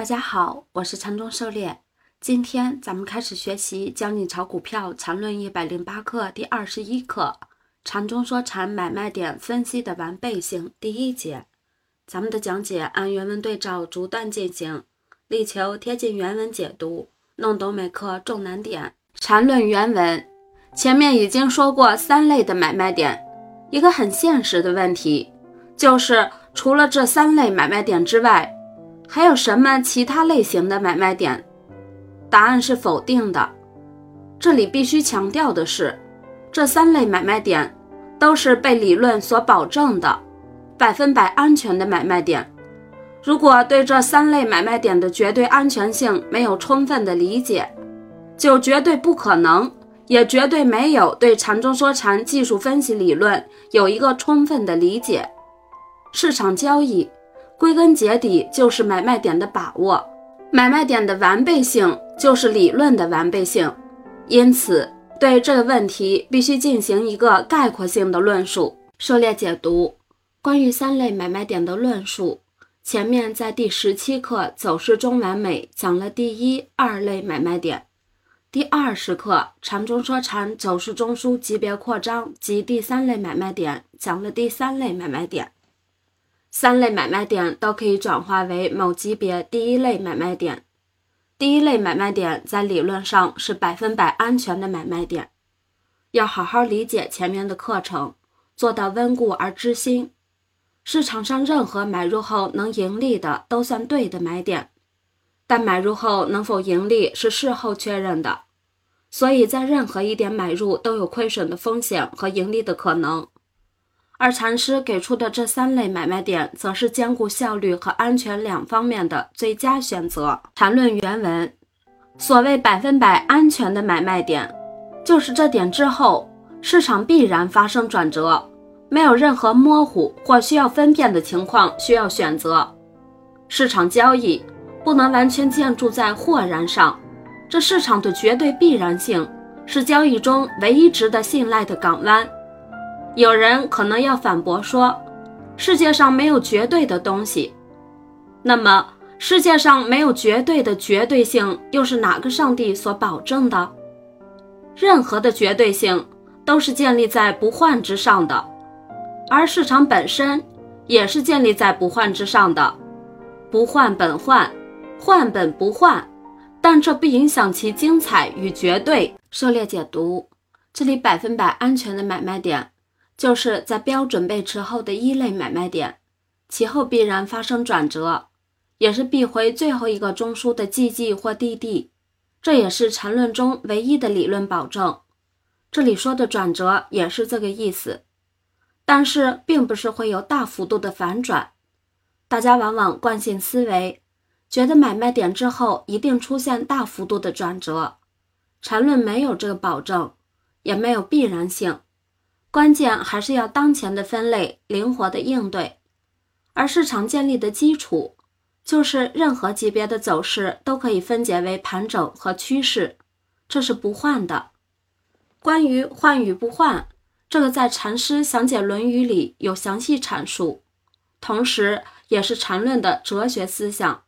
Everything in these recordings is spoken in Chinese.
大家好，我是禅中狩猎。今天咱们开始学习《教你炒股票禅论一百零八课》第二十一课《禅中说禅买卖点分析的完备性》第一节。咱们的讲解按原文对照逐段进行，力求贴近原文解读，弄懂每课重难点。禅论原文前面已经说过三类的买卖点，一个很现实的问题就是除了这三类买卖点之外。还有什么其他类型的买卖点？答案是否定的。这里必须强调的是，这三类买卖点都是被理论所保证的百分百安全的买卖点。如果对这三类买卖点的绝对安全性没有充分的理解，就绝对不可能，也绝对没有对禅中说禅技术分析理论有一个充分的理解。市场交易。归根结底就是买卖点的把握，买卖点的完备性就是理论的完备性，因此对这个问题必须进行一个概括性的论述。涉猎解读关于三类买卖点的论述，前面在第十七课走势中完美讲了第一、二类买卖点，第二十课禅中说禅走势中枢级别扩张及第三类买卖点讲了第三类买卖点。三类买卖点都可以转化为某级别第一类买卖点。第一类买卖点在理论上是百分百安全的买卖点。要好好理解前面的课程，做到温故而知新。市场上任何买入后能盈利的都算对的买点，但买入后能否盈利是事后确认的，所以在任何一点买入都有亏损的风险和盈利的可能。而禅师给出的这三类买卖点，则是兼顾效率和安全两方面的最佳选择。谈论原文，所谓百分百安全的买卖点，就是这点之后市场必然发生转折，没有任何模糊或需要分辨的情况需要选择。市场交易不能完全建筑在豁然上，这市场的绝对必然性是交易中唯一值得信赖的港湾。有人可能要反驳说，世界上没有绝对的东西。那么，世界上没有绝对的绝对性，又是哪个上帝所保证的？任何的绝对性都是建立在不换之上的，而市场本身也是建立在不换之上的。不换本换，换本不换，但这不影响其精彩与绝对。狩猎解读，这里百分百安全的买卖点。就是在标准备持后的一类买卖点，其后必然发生转折，也是必回最后一个中枢的 GG 或 DD，这也是缠论中唯一的理论保证。这里说的转折也是这个意思，但是并不是会有大幅度的反转。大家往往惯性思维，觉得买卖点之后一定出现大幅度的转折，缠论没有这个保证，也没有必然性。关键还是要当前的分类灵活的应对，而市场建立的基础就是任何级别的走势都可以分解为盘整和趋势，这是不换的。关于换与不换，这个在禅师详解《论语》里有详细阐述，同时也是禅论的哲学思想。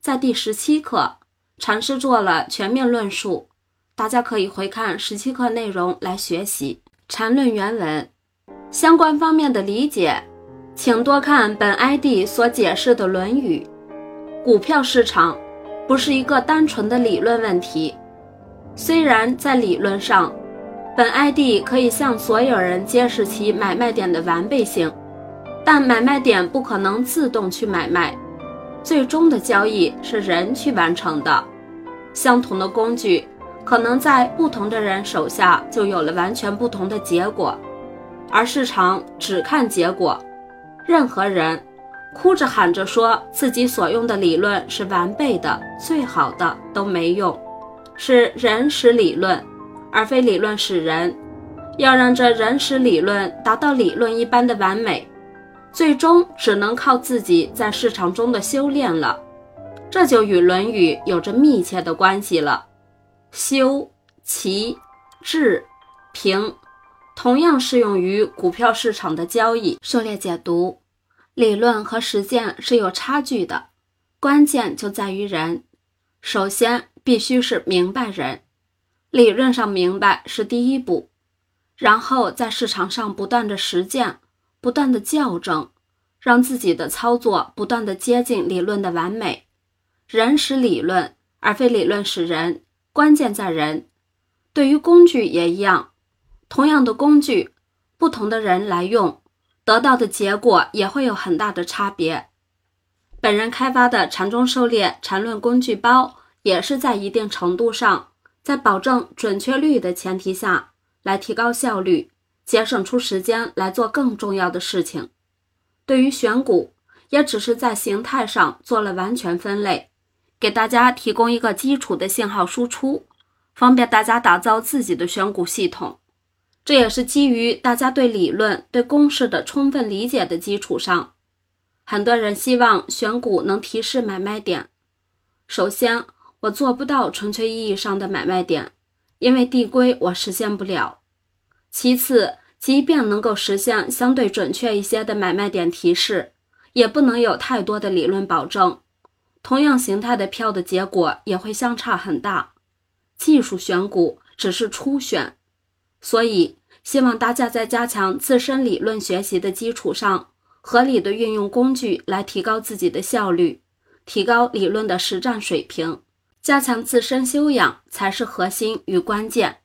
在第十七课，禅师做了全面论述，大家可以回看十七课内容来学习。缠论原文相关方面的理解，请多看本 ID 所解释的《论语》。股票市场不是一个单纯的理论问题，虽然在理论上，本 ID 可以向所有人揭示其买卖点的完备性，但买卖点不可能自动去买卖，最终的交易是人去完成的。相同的工具。可能在不同的人手下就有了完全不同的结果，而市场只看结果。任何人哭着喊着说自己所用的理论是完备的、最好的都没用，是人使理论，而非理论使人。要让这人使理论达到理论一般的完美，最终只能靠自己在市场中的修炼了。这就与《论语》有着密切的关系了。修、齐、治、平，同样适用于股票市场的交易。狩猎解读，理论和实践是有差距的。关键就在于人。首先必须是明白人，理论上明白是第一步，然后在市场上不断的实践，不断的校正，让自己的操作不断的接近理论的完美。人使理论，而非理论使人，关键在人。对于工具也一样，同样的工具，不同的人来用，得到的结果也会有很大的差别。本人开发的禅中狩猎禅论工具包，也是在一定程度上，在保证准确率的前提下，来提高效率，节省出时间来做更重要的事情。对于选股，也只是在形态上做了完全分类，给大家提供一个基础的信号输出，方便大家打造自己的选股系统。这也是基于大家对理论、对公式的充分理解的基础上。很多人希望选股能提示买卖点。首先，我做不到纯粹意义上的买卖点，因为递归我实现不了。其次，即便能够实现相对准确一些的买卖点提示，也不能有太多的理论保证。同样形态的票的结果也会相差很大。技术选股只是初选，所以希望大家在加强自身理论学习的基础上。合理的运用工具来提高自己的效率，提高理论的实战水平，加强自身修养才是核心与关键。